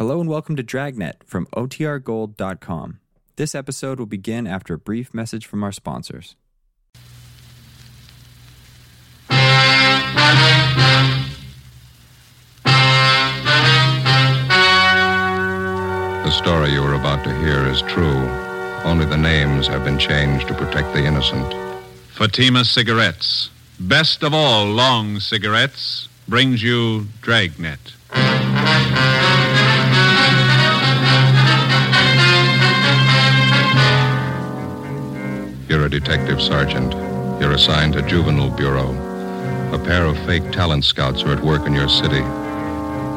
Hello and welcome to Dragnet from OTRGold.com. This episode will begin after a brief message from our sponsors. The story you are about to hear is true. Only the names have been changed to protect the innocent. Fatima Cigarettes, best of all long cigarettes, brings you Dragnet. You're a detective sergeant. You're assigned to Juvenile Bureau. A pair of fake talent scouts are at work in your city.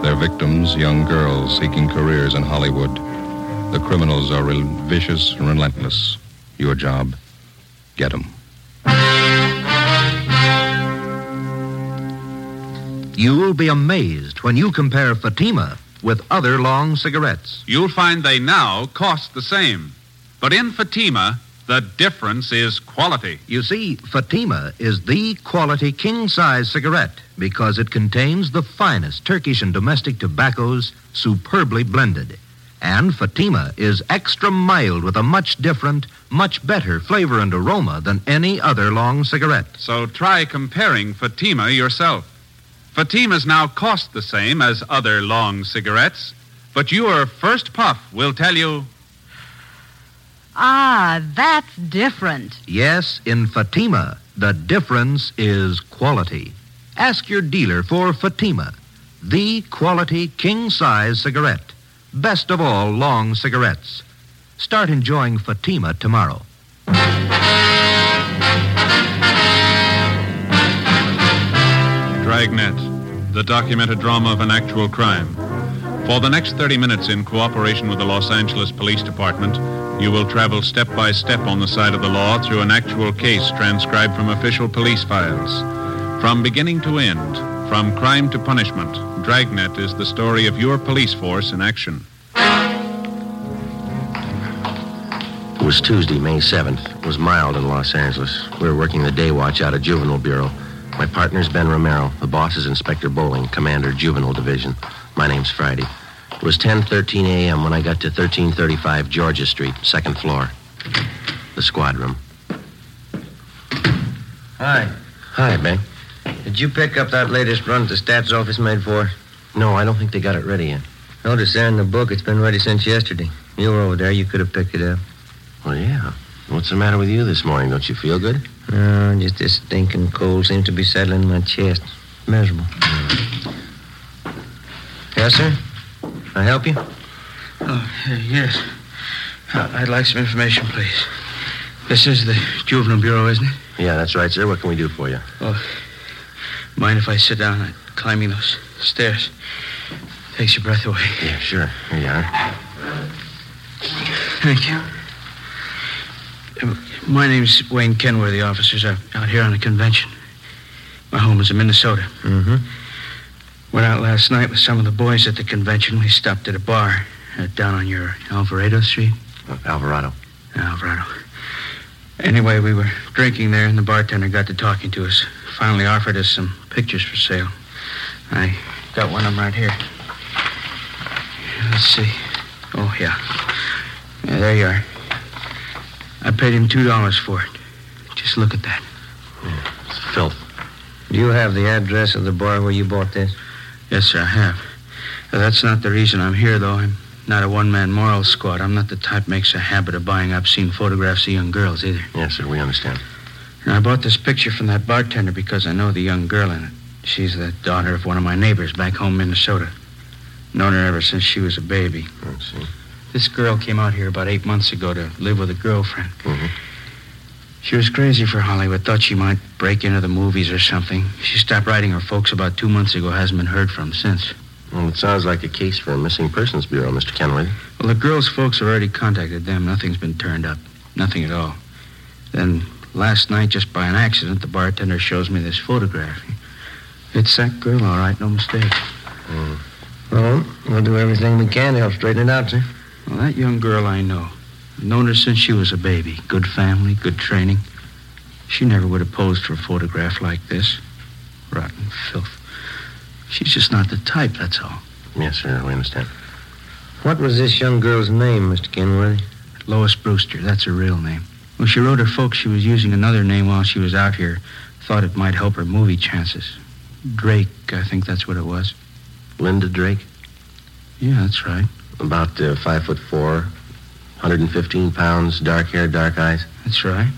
Their victims, young girls seeking careers in Hollywood. The criminals are rel- vicious and relentless. Your job, get them. You will be amazed when you compare Fatima with other long cigarettes. You'll find they now cost the same. But in Fatima, the difference is quality. You see, Fatima is the quality king size cigarette because it contains the finest Turkish and domestic tobaccos superbly blended. And Fatima is extra mild with a much different, much better flavor and aroma than any other long cigarette. So try comparing Fatima yourself. Fatimas now cost the same as other long cigarettes, but your first puff will tell you Ah, that's different. Yes, in Fatima, the difference is quality. Ask your dealer for Fatima, the quality king size cigarette. Best of all long cigarettes. Start enjoying Fatima tomorrow. Dragnet, the documented drama of an actual crime. For the next 30 minutes, in cooperation with the Los Angeles Police Department, you will travel step by step on the side of the law through an actual case transcribed from official police files. From beginning to end, from crime to punishment, Dragnet is the story of your police force in action. It was Tuesday, May 7th. It was mild in Los Angeles. We were working the day watch out of Juvenile Bureau. My partner's Ben Romero. The boss is Inspector Bowling, Commander, Juvenile Division. My name's Friday. It was 10:13 a.m. when I got to 1335 Georgia Street, second floor. The squad room. Hi. Hi, Ben. Did you pick up that latest run the stats office made for? No, I don't think they got it ready yet. Notice there in the book it's been ready since yesterday. You were over there. You could have picked it up. Well, yeah. What's the matter with you this morning? Don't you feel good? No, just this stinking cold seems to be settling in my chest. Miserable. Hmm. Yes, sir? Can I help you? Oh, yes. I'd like some information, please. This is the Juvenile Bureau, isn't it? Yeah, that's right, sir. What can we do for you? Oh, mind if I sit down? I'm climbing those stairs. Takes your breath away. Yeah, sure. Here you are. Thank you. Uh, My name's Wayne Kenworthy, officers. I'm out here on a convention. My home is in Minnesota. Mm-hmm. Went out last night with some of the boys at the convention. We stopped at a bar uh, down on your Alvarado Street. Uh, Alvarado. Alvarado. Anyway, we were drinking there, and the bartender got to talking to us. Finally offered us some pictures for sale. I got one of them right here. Let's see. Oh, yeah. Yeah, there you are. I paid him two dollars for it. Just look at that. It's filth. Do you have the address of the bar where you bought this? Yes, sir, I have. That's not the reason I'm here, though. I'm not a one-man moral squad. I'm not the type makes a habit of buying obscene photographs of young girls either. Yes, sir. We understand. And I bought this picture from that bartender because I know the young girl in it. She's the daughter of one of my neighbors back home in Minnesota. Known her ever since she was a baby. Let's see. This girl came out here about eight months ago to live with a girlfriend. Mhm. She was crazy for Hollywood, thought she might break into the movies or something. She stopped writing her folks about two months ago, hasn't been heard from since. Well, it sounds like a case for a missing persons bureau, Mr. Kenworthy. Well, the girl's folks have already contacted them. Nothing's been turned up. Nothing at all. Then last night, just by an accident, the bartender shows me this photograph. It's that girl, all right, no mistake. Hmm. Well, we'll do everything we can to help straighten it out, sir. Well, that young girl I know. I've known her since she was a baby. Good family, good training. She never would have posed for a photograph like this. Rotten filth. She's just not the type, that's all. Yes, sir. We understand. What was this young girl's name, Mr. Kenworthy? Lois Brewster, that's her real name. When she wrote her folks she was using another name while she was out here. Thought it might help her movie chances. Drake, I think that's what it was. Linda Drake? Yeah, that's right. About uh, five foot four, 115 pounds, dark hair, dark eyes. That's right.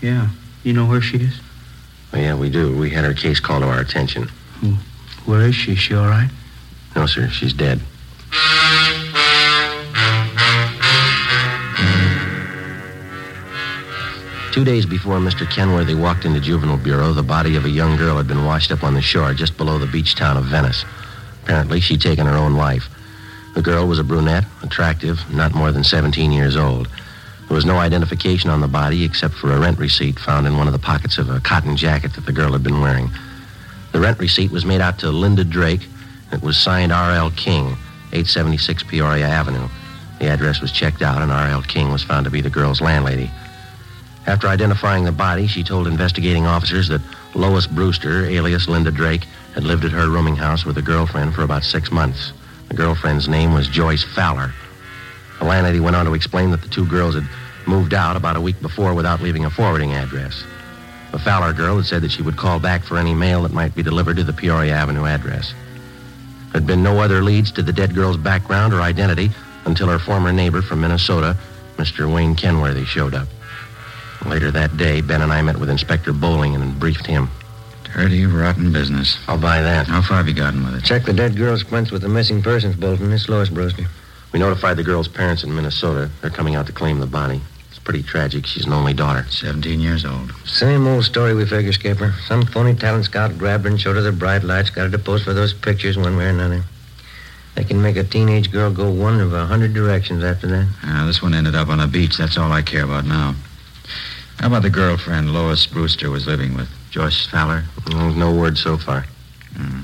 Yeah. You know where she is? Oh, yeah, we do. We had her case called to our attention. Where is she? Is she all right? No, sir, she's dead. Two days before Mr. Kenworthy walked into Juvenile Bureau, the body of a young girl had been washed up on the shore just below the beach town of Venice. Apparently, she'd taken her own life. The girl was a brunette, attractive, not more than 17 years old. There was no identification on the body except for a rent receipt found in one of the pockets of a cotton jacket that the girl had been wearing. The rent receipt was made out to Linda Drake. It was signed R.L. King, 876 Peoria Avenue. The address was checked out, and R.L. King was found to be the girl's landlady. After identifying the body, she told investigating officers that Lois Brewster, alias Linda Drake, had lived at her rooming house with a girlfriend for about six months. The girlfriend's name was Joyce Fowler. The landlady went on to explain that the two girls had moved out about a week before without leaving a forwarding address. The Fowler girl had said that she would call back for any mail that might be delivered to the Peoria Avenue address. There had been no other leads to the dead girl's background or identity until her former neighbor from Minnesota, Mr. Wayne Kenworthy, showed up. Later that day, Ben and I met with Inspector Bowling and briefed him. Dirty, rotten business. I'll buy that. How far have you gotten with it? Check the dead girl's prints with the missing persons bulletin. It's Lois Brewster. We notified the girl's parents in Minnesota. They're coming out to claim the body. It's pretty tragic. She's an only daughter. 17 years old. Same old story we figure, Skipper. Some phony talent scout grabbed her and showed her the bright lights, got her to pose for those pictures one way or another. They can make a teenage girl go one of a hundred directions after that. Ah, this one ended up on a beach. That's all I care about now. How about the girlfriend Lois Brewster was living with? Joyce Fowler? No, no word so far. Hmm.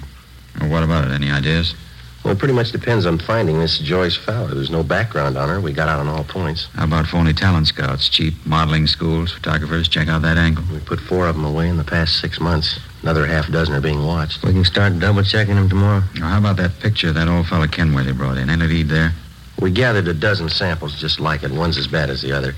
Well, what about it? Any ideas? Well, it pretty much depends on finding this Joyce Fowler. There's no background on her. We got out on all points. How about phony talent scouts? Cheap modeling schools, photographers? Check out that angle. We put four of them away in the past six months. Another half dozen are being watched. We can start double checking them tomorrow. Now, how about that picture that old fella Kenworthy brought in? Any lead there? We gathered a dozen samples just like it. One's as bad as the other.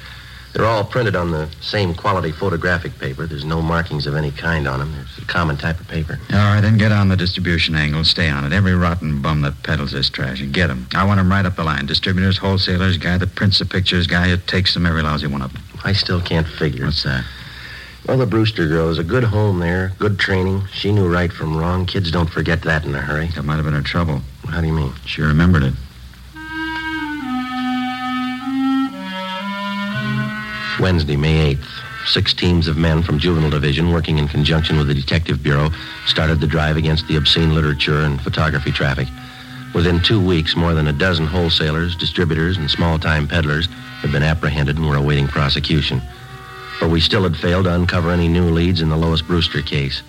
They're all printed on the same quality photographic paper. There's no markings of any kind on them. There's a common type of paper. All right, then get on the distribution angle. Stay on it. Every rotten bum that peddles this trash. And get 'em. I want 'em right up the line. Distributors, wholesalers, guy that prints the pictures, guy who takes them, every lousy one of them. I still can't figure. What's that? Well, the Brewster girl is a good home there, good training. She knew right from wrong. Kids don't forget that in a hurry. That might have been her trouble. How do you mean? She remembered it. Wednesday, May 8th. Six teams of men from Juvenile Division, working in conjunction with the Detective Bureau, started the drive against the obscene literature and photography traffic. Within two weeks, more than a dozen wholesalers, distributors, and small-time peddlers had been apprehended and were awaiting prosecution. But we still had failed to uncover any new leads in the Lois Brewster case.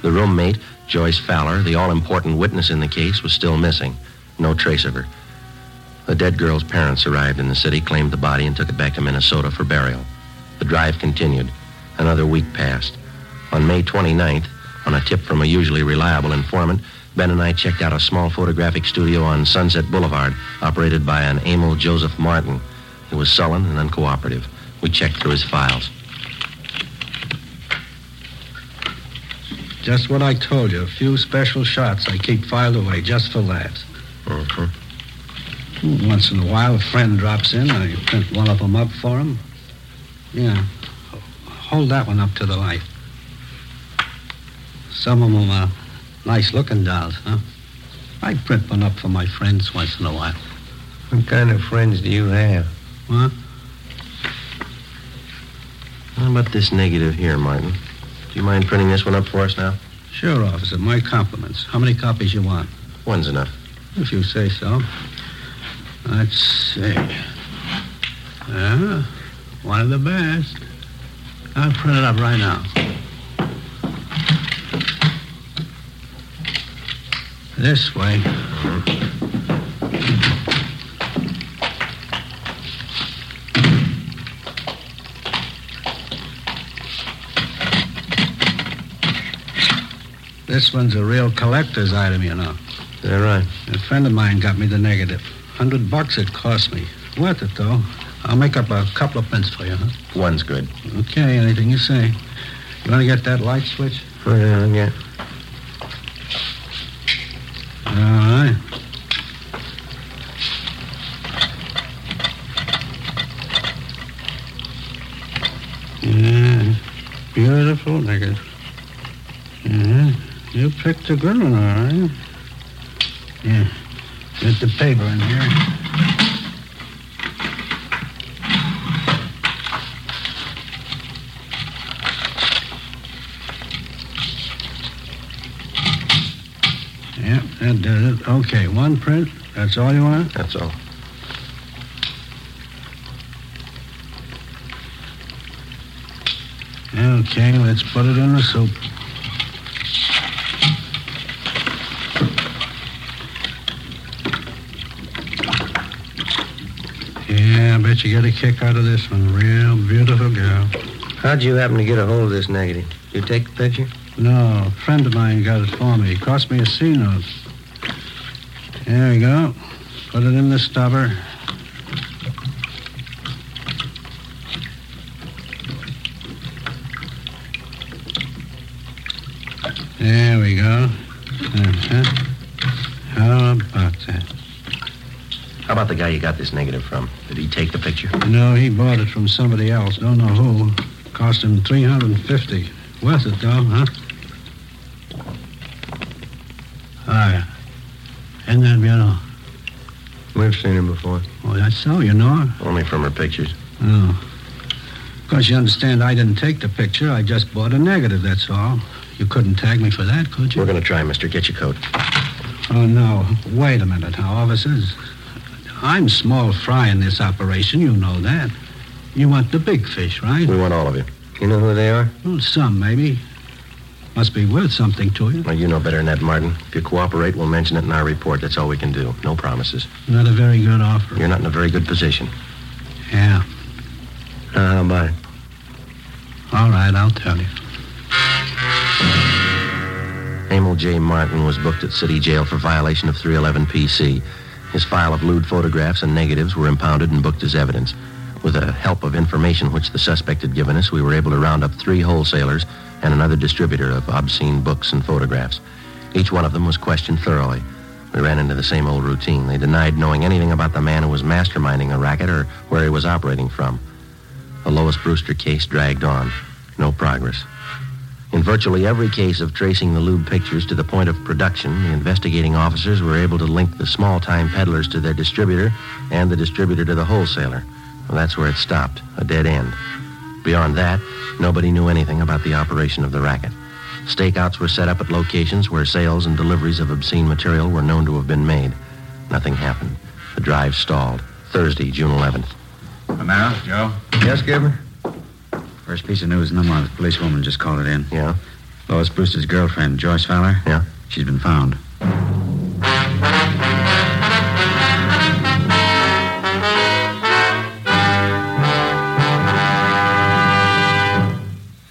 The roommate, Joyce Fowler, the all-important witness in the case, was still missing. No trace of her. The dead girl's parents arrived in the city, claimed the body, and took it back to Minnesota for burial. The drive continued. Another week passed. On May 29th, on a tip from a usually reliable informant, Ben and I checked out a small photographic studio on Sunset Boulevard, operated by an Emil Joseph Martin. He was sullen and uncooperative. We checked through his files. Just what I told you. A few special shots I keep filed away just for laughs. Mhm. Once in a while, a friend drops in. And I print one of them up for him. Yeah. Hold that one up to the light. Some of them are nice-looking dolls, huh? I print one up for my friends once in a while. What kind of friends do you have? What? How about this negative here, Martin? Do you mind printing this one up for us now? Sure, officer. My compliments. How many copies you want? One's enough. If you say so. Let's see. Yeah, one of the best. I'll print it up right now. This way. This one's a real collector's item, you know. That right? A friend of mine got me the negative. Hundred bucks it cost me. Worth it, though. I'll make up a couple of pence for you, huh? One's good. Okay, anything you say. You want to get that light switch? Put it on, yeah. All right. Yeah, beautiful niggas. Yeah, you picked a good one, all right. Get the paper in here. Yep, that does it. Okay, one print. That's all you want? That's all. Okay, let's put it in the soup. Yeah, I bet you get a kick out of this one. Real beautiful girl. How'd you happen to get a hold of this negative? You take the picture? No, a friend of mine got it for me. It cost me a C note. There we go. Put it in the stubber. There we go. Uh-huh. How about that? How about the guy you got this negative from? Did he take the picture? No, he bought it from somebody else. Don't know who. Cost him 350 Worth it, though, huh? Hi. Isn't that beautiful? We've seen him before. Oh, that's so, you know her? Only from her pictures. Oh. Of course, you understand I didn't take the picture. I just bought a negative, that's all. You couldn't tag me for that, could you? We're going to try, mister. Get your coat. Oh, no. Wait a minute now, officers. I'm small fry in this operation. You know that. You want the big fish, right? We want all of you. You know who they are? Well, some, maybe. Must be worth something to you. Well, you know better than that, Martin. If you cooperate, we'll mention it in our report. That's all we can do. No promises. Not a very good offer. You're not in a very good position. Yeah. Uh, how about it? All right, I'll tell you. Emil J. Martin was booked at city jail for violation of 311 PC. His file of lewd photographs and negatives were impounded and booked as evidence. With the help of information which the suspect had given us, we were able to round up three wholesalers and another distributor of obscene books and photographs. Each one of them was questioned thoroughly. We ran into the same old routine. They denied knowing anything about the man who was masterminding the racket or where he was operating from. The Lois Brewster case dragged on. No progress. In virtually every case of tracing the lube pictures to the point of production, the investigating officers were able to link the small-time peddlers to their distributor and the distributor to the wholesaler. Well, that's where it stopped, a dead end. Beyond that, nobody knew anything about the operation of the racket. Stakeouts were set up at locations where sales and deliveries of obscene material were known to have been made. Nothing happened. The drive stalled. Thursday, June 11th. And now, Joe? Yes, Skipper? First piece of news, number the policewoman just called it in. Yeah? Lois Brewster's girlfriend, Joyce Fowler. Yeah? She's been found.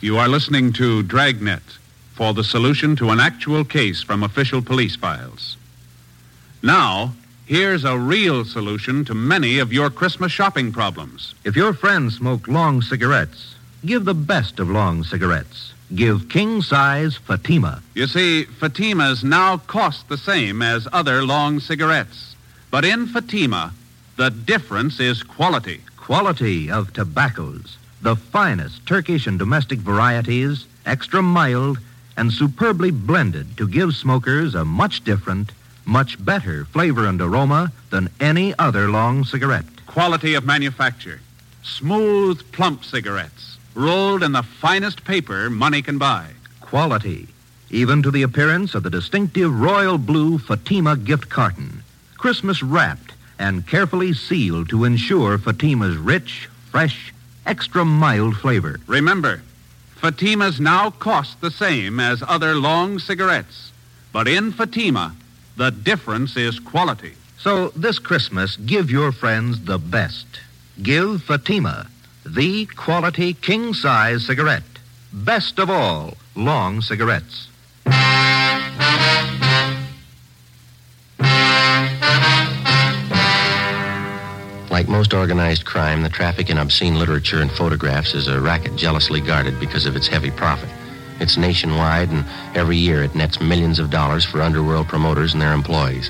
You are listening to Dragnet for the solution to an actual case from official police files. Now, here's a real solution to many of your Christmas shopping problems. If your friends smoke long cigarettes, give the best of long cigarettes. Give king size Fatima. You see, Fatimas now cost the same as other long cigarettes. But in Fatima, the difference is quality. Quality of tobaccos. The finest Turkish and domestic varieties, extra mild and superbly blended to give smokers a much different, much better flavor and aroma than any other long cigarette. Quality of manufacture. Smooth, plump cigarettes, rolled in the finest paper money can buy. Quality, even to the appearance of the distinctive royal blue Fatima gift carton, Christmas wrapped and carefully sealed to ensure Fatima's rich, fresh, extra mild flavor. Remember, Fatimas now cost the same as other long cigarettes. But in Fatima, the difference is quality. So this Christmas, give your friends the best. Give Fatima, the quality king size cigarette. Best of all, long cigarettes. Like most organized crime, the traffic in obscene literature and photographs is a racket jealously guarded because of its heavy profit. It's nationwide, and every year it nets millions of dollars for underworld promoters and their employees.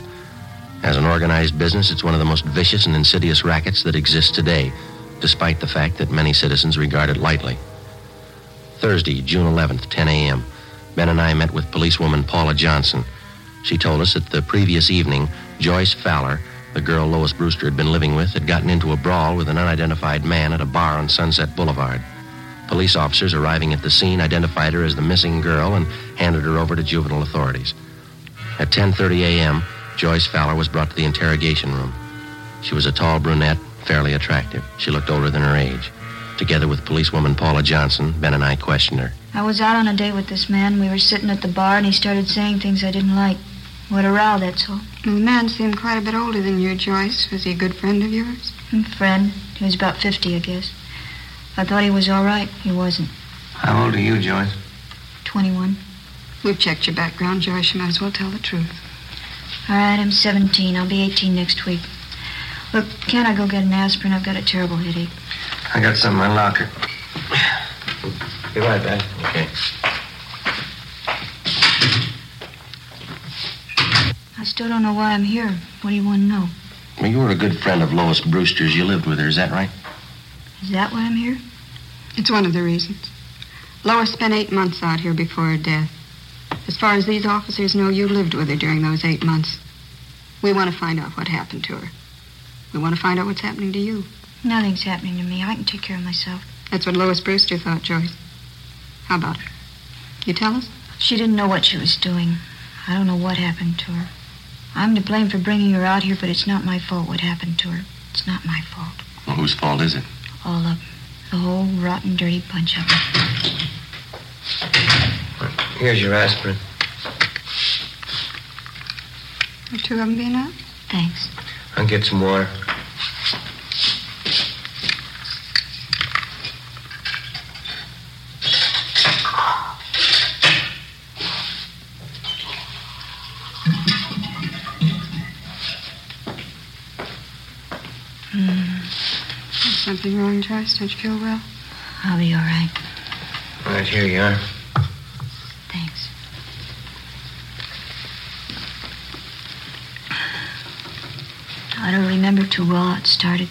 As an organized business, it's one of the most vicious and insidious rackets that exists today, despite the fact that many citizens regard it lightly. Thursday, June 11th, 10 a.m., Ben and I met with policewoman Paula Johnson. She told us that the previous evening, Joyce Fowler, the girl Lois Brewster had been living with, had gotten into a brawl with an unidentified man at a bar on Sunset Boulevard. Police officers arriving at the scene identified her as the missing girl and handed her over to juvenile authorities. At 10:30 a.m., Joyce Fowler was brought to the interrogation room. She was a tall brunette, fairly attractive. She looked older than her age. Together with policewoman Paula Johnson, Ben and I questioned her. I was out on a date with this man. We were sitting at the bar, and he started saying things I didn't like. What a row, that's all. The man seemed quite a bit older than you, Joyce. Was he a good friend of yours? Hmm, friend. He was about 50, I guess. I thought he was all right. He wasn't. How old are you, Joyce? 21. We've checked your background, Joyce. You might as well tell the truth. All right, I'm 17. I'll be 18 next week. Look, can't I go get an aspirin? I've got a terrible headache. I got some in my locker. Be right back. Okay. I still don't know why I'm here. What do you want to know? Well, you were a good friend of Lois Brewster's. You lived with her, is that right? Is that why I'm here? It's one of the reasons. Lois spent eight months out here before her death. As far as these officers know, you lived with her during those eight months. We want to find out what happened to her. We want to find out what's happening to you. Nothing's happening to me. I can take care of myself. That's what Lois Brewster thought, Joyce. How about her? You tell us? She didn't know what she was doing. I don't know what happened to her. I'm to blame for bringing her out here, but it's not my fault what happened to her. It's not my fault. Well, whose fault is it? All of them. The whole rotten, dirty bunch of them. Here's your aspirin. Would two of them be enough? Thanks. I'll get some water. Hmm. Is something wrong, Joyce? Don't you feel well? I'll be all right. Right here you are. Thanks. I don't remember too well how it started.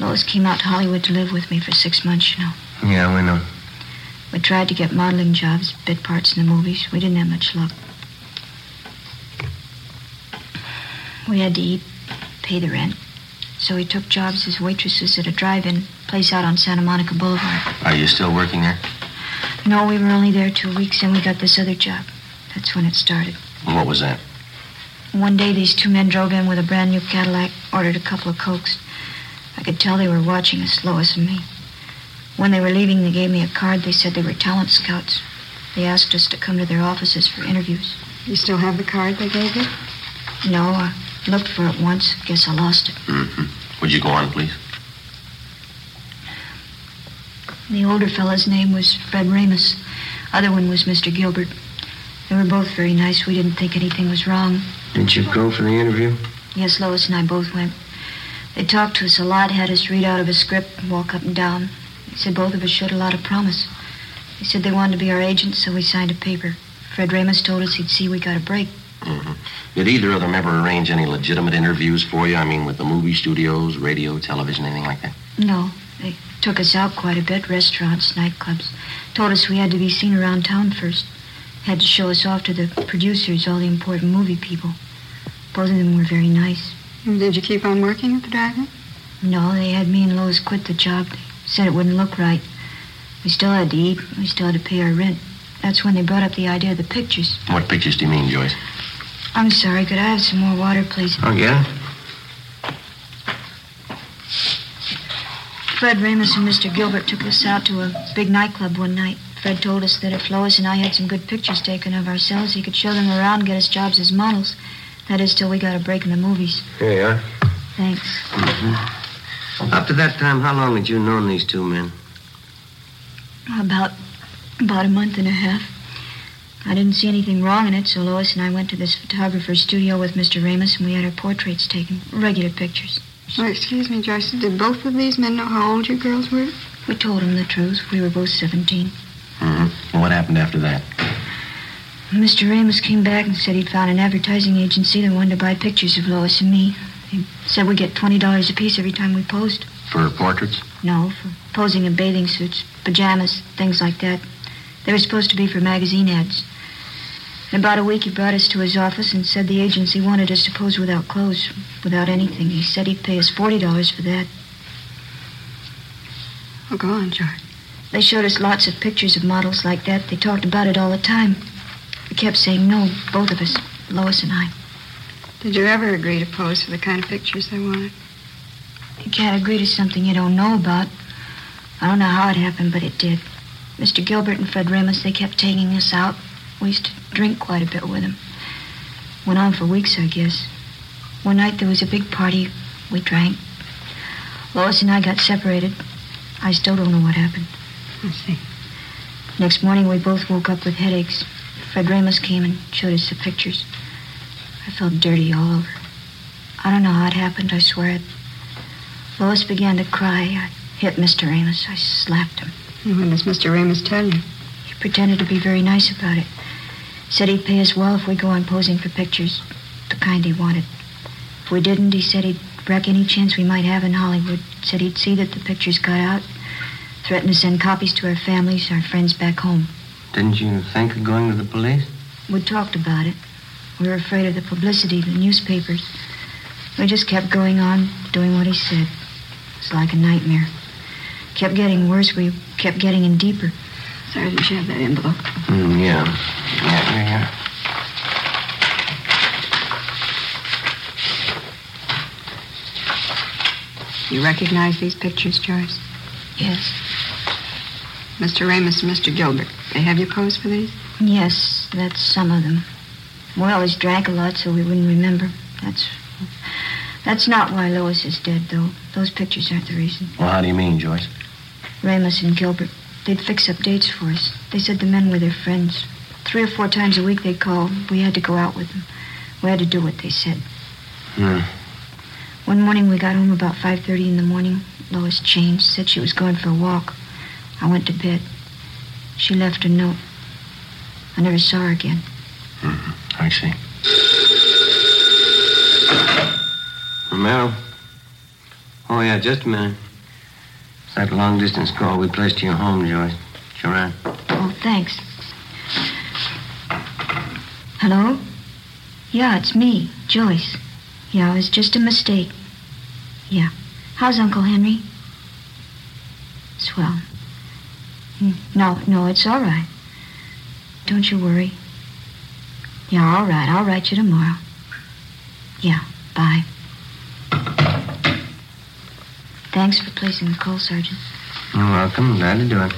Lois came out to Hollywood to live with me for six months, you know. Yeah, we know. We tried to get modeling jobs, bit parts in the movies. We didn't have much luck. We had to eat, pay the rent. So we took jobs as waitresses at a drive-in place out on Santa Monica Boulevard. Are you still working there? No, we were only there two weeks, and we got this other job. That's when it started. And what was that? One day, these two men drove in with a brand new Cadillac, ordered a couple of Cokes. I could tell they were watching us, Lois and me. When they were leaving, they gave me a card. They said they were talent scouts. They asked us to come to their offices for interviews. You still have the card they gave you? No, I looked for it once. Guess I lost it. Mm-hmm. Would you go on, please? The older fellow's name was Fred Ramus. Other one was Mr. Gilbert. They were both very nice. We didn't think anything was wrong. Didn't you go for the interview? Yes, Lois and I both went. They talked to us a lot, had us read out of a script and walk up and down. They said both of us showed a lot of promise. They said they wanted to be our agents, so we signed a paper. Fred Ramus told us he'd see we got a break. Mm-hmm. Did either of them ever arrange any legitimate interviews for you? I mean, with the movie studios, radio, television, anything like that? No, they took us out quite a bit, restaurants, nightclubs. Told us we had to be seen around town first. Had to show us off to the producers, all the important movie people. Both of them were very nice. Did you keep on working at the drive-in? No, they had me and Lois quit the job. They said it wouldn't look right. We still had to eat. We still had to pay our rent. That's when they brought up the idea of the pictures. What pictures do you mean, Joyce? I'm sorry. Could I have some more water, please? Oh, yeah? Fred Ramus and Mr. Gilbert took us out to a big nightclub one night. Fred told us that if Lois and I had some good pictures taken of ourselves, he could show them around and get us jobs as models. That is, till we got a break in the movies. Here you are. Thanks. Mm-hmm. Up to that time, how long had you known these two men? About about a month and a half. I didn't see anything wrong in it, so Lois and I went to this photographer's studio with Mr. Ramus, and we had our portraits taken, regular pictures. Oh, excuse me, Joyce. Did both of these men know how old you girls were? We told them the truth. We were both 17. Mm-hmm. What happened after that? Mr. Ramos came back and said he'd found an advertising agency that wanted to buy pictures of Lois and me. He said we'd get $20 apiece every time we posed. For portraits? No, for posing in bathing suits, pajamas, things like that. They were supposed to be for magazine ads. In about a week, he brought us to his office and said the agency wanted us to pose without clothes, without anything. He said he'd pay us $40 for that. Oh, go on, George. They showed us lots of pictures of models like that. They talked about it all the time. We kept saying no, both of us, Lois and I. Did you ever agree to pose for the kind of pictures they wanted? You can't agree to something you don't know about. I don't know how it happened, but it did. Mr. Gilbert and Fred Ramos, they kept taking us out. We used to drink quite a bit with them. Went on for weeks, I guess. One night there was a big party. We drank. Lois and I got separated. I still don't know what happened. I see. Next morning, we both woke up with headaches. Fred Ramos came and showed us the pictures. I felt dirty all over. I don't know how it happened, I swear it. Lois began to cry. I hit Mr. Ramos. I slapped him. What does Mr. Ramos tell you? He pretended to be very nice about it. Said he'd pay us well if we go on posing for pictures, the kind he wanted. If we didn't, he said he'd wreck any chance we might have in Hollywood. Said he'd see that the pictures got out. Threatened to send copies to our families, our friends back home. Didn't you think of going to the police? We talked about it. We were afraid of the publicity, the newspapers. We just kept going on, doing what he said. It's like a nightmare. Kept getting worse. We kept getting in deeper. Sergeant, you have that envelope. Mm, yeah. Yeah, yeah, yeah. You recognize these pictures, Joyce? Yes. Mr. Ramus and Mr. Gilbert. They have you pose for these? Yes, that's some of them. We always drank a lot, so we wouldn't remember. That's that's not why Lois is dead, though. Those pictures aren't the reason. Well, how do you mean, Joyce? Ramus and Gilbert, they'd fix up dates for us. They said the men were their friends. Three or four times a week they'd call. We had to go out with them. We had to do what they said. Hmm. One morning we got home about 5.30 in the morning. Lois changed, said she was going for a walk. I went to bed. She left a note. I never saw her again. Mm-hmm. I see. Romero. Oh, yeah, just a minute. It's that long distance call we placed to your home, Joyce. Sure. Oh, thanks. Hello? Yeah, it's me, Joyce. Yeah, it was just a mistake. Yeah. How's Uncle Henry? Swell. Hmm, No, no, it's all right. Don't you worry. Yeah, all right. I'll write you tomorrow. Yeah, bye. Thanks for placing the call, Sergeant. You're welcome. Glad to do it.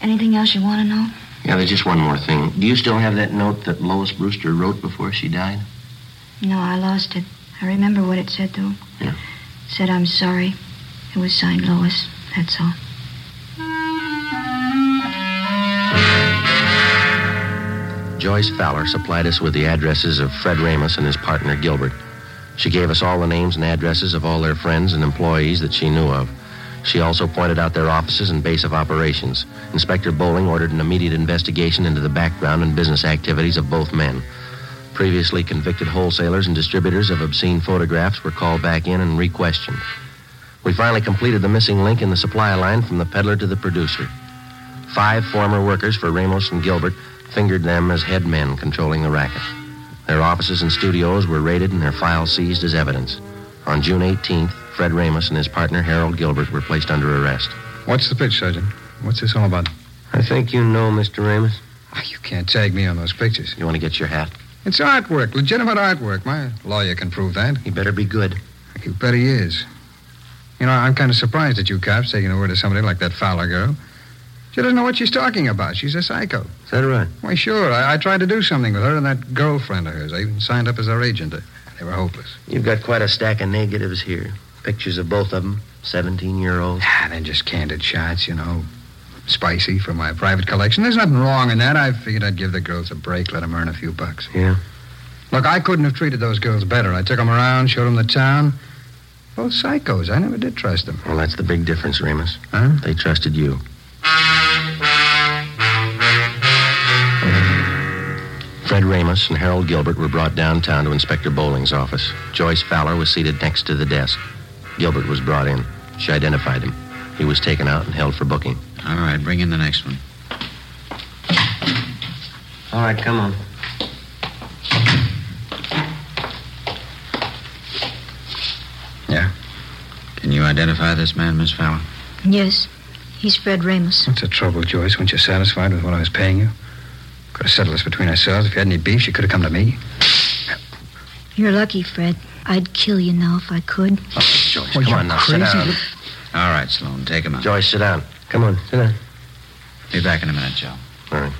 Anything else you want to know? Yeah, there's just one more thing. Do you still have that note that Lois Brewster wrote before she died? No, I lost it. I remember what it said, though. Yeah. Said I'm sorry. It was signed Lois. That's all. Joyce Fowler supplied us with the addresses of Fred Ramos and his partner Gilbert. She gave us all the names and addresses of all their friends and employees that she knew of. She also pointed out their offices and base of operations. Inspector Bowling ordered an immediate investigation into the background and business activities of both men. Previously convicted wholesalers and distributors of obscene photographs were called back in and re-questioned. We finally completed the missing link in the supply line from the peddler to the producer. Five former workers for Ramos and Gilbert fingered them as head men controlling the racket. Their offices and studios were raided and their files seized as evidence. On June 18th, Fred Ramos and his partner Harold Gilbert were placed under arrest. What's the pitch, Sergeant? What's this all about? I think you know, Mr. Ramos. Oh, you can't tag me on those pictures. You want to get your hat? It's artwork, legitimate artwork. My lawyer can prove that. He better be good. You bet he is. You know, I'm kind of surprised at you cops taking the word of somebody like that Fowler girl. She doesn't know what she's talking about. She's a psycho. Is that right? Why, sure. I, I tried to do something with her and that girlfriend of hers. I even signed up as her agent. They were hopeless. You've got quite a stack of negatives here. Pictures of both of them, 17 year olds. Ah, they're just candid shots, you know. Spicy for my private collection. There's nothing wrong in that. I figured I'd give the girls a break, let them earn a few bucks. Yeah. Look, I couldn't have treated those girls better. I took them around, showed them the town. Both psychos. I never did trust them. Well, that's the big difference, Ramus. Huh? They trusted you. Fred Ramus and Harold Gilbert were brought downtown to Inspector Bowling's office. Joyce Fowler was seated next to the desk. Gilbert was brought in. She identified him. He was taken out and held for booking. All right, bring in the next one. All right, come on. Yeah? Can you identify this man, Miss Fowler? Yes, he's Fred Ramos. What's the trouble, Joyce? Weren't you satisfied with what I was paying you? Could have settled this between ourselves. If you had any beef, you could have come to me. You're lucky, Fred. I'd kill you now if I could. Oh, Joyce, Well, come on now, crazy. sit down. All right, Sloan, take him out. Joyce, sit down. Come on, sit down. Be back in a minute, Joe. All right.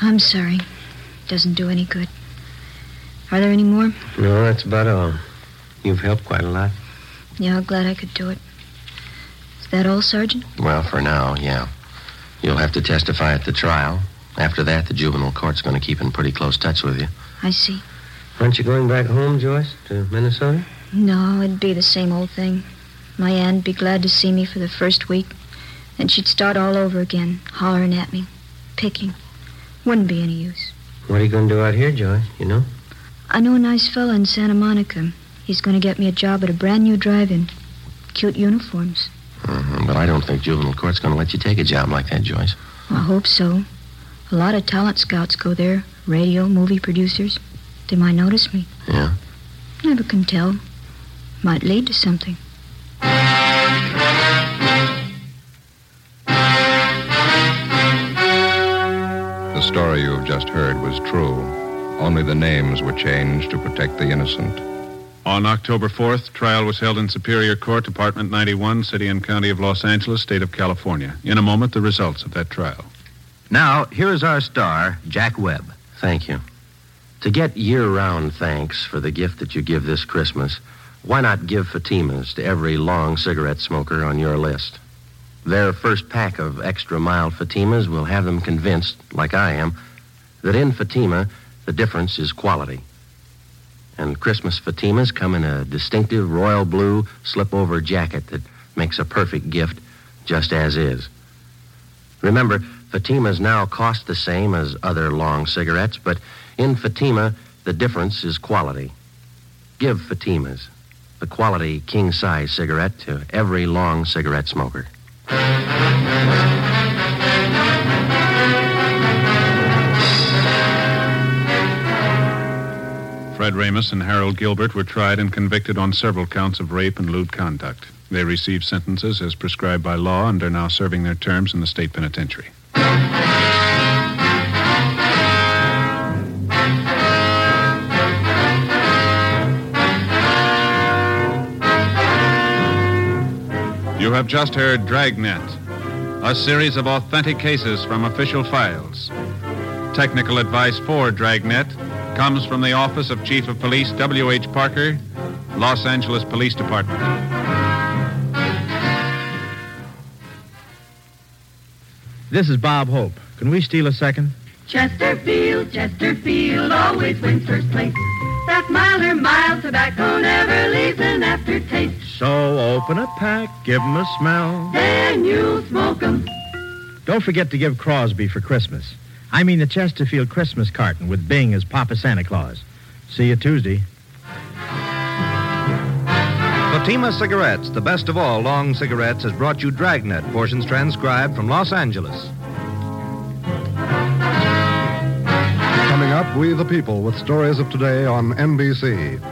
I'm sorry. Doesn't do any good. Are there any more? No, that's about all. You've helped quite a lot. Yeah, I'm glad I could do it. Is that all, Sergeant? Well, for now, yeah. You'll have to testify at the trial. After that, the juvenile court's going to keep in pretty close touch with you. I see. Aren't you going back home, Joyce, to Minnesota? No, it'd be the same old thing. My aunt'd be glad to see me for the first week. Then she'd start all over again, hollering at me, picking. Wouldn't be any use. What are you going to do out here, Joyce? You know? I know a nice fella in Santa Monica. He's going to get me a job at a brand new drive-in. Cute uniforms. Mhm, But I don't think juvenile court's going to let you take a job like that, Joyce. I hope so. A lot of talent scouts go there. Radio, movie producers. They might notice me. Yeah? Never can tell. Might lead to something. The story you have just heard was true. Only the names were changed to protect the innocent. On October 4th, trial was held in Superior Court, Department 91, City and County of Los Angeles, State of California. In a moment, the results of that trial. Now, here's our star, Jack Webb. Thank you. To get year round thanks for the gift that you give this Christmas, why not give Fatimas to every long cigarette smoker on your list? Their first pack of extra mild Fatimas will have them convinced, like I am, that in Fatima, the difference is quality. And Christmas Fatimas come in a distinctive royal blue slip-over jacket that makes a perfect gift just as is. Remember, Fatimas now cost the same as other long cigarettes, but in Fatima, the difference is quality. Give Fatimas, the quality king-size cigarette, to every long cigarette smoker. Fred Ramus and Harold Gilbert were tried and convicted on several counts of rape and lewd conduct. They received sentences as prescribed by law and are now serving their terms in the state penitentiary. You have just heard Dragnet, a series of authentic cases from official files. Technical advice for Dragnet comes from the Office of Chief of Police W.H. Parker, Los Angeles Police Department. This is Bob Hope. Can we steal a second? Chesterfield, Chesterfield always wins first place. That milder, mild tobacco never leaves an aftertaste. So open a pack, give 'em a smell. Then you'll smoke 'em. Don't forget to give Crosby for Christmas. I mean the Chesterfield Christmas carton with Bing as Papa Santa Claus. See you Tuesday. Fatima Cigarettes, the best of all long cigarettes, has brought you Dragnet, portions transcribed from Los Angeles. Coming up, We the People with stories of today on NBC.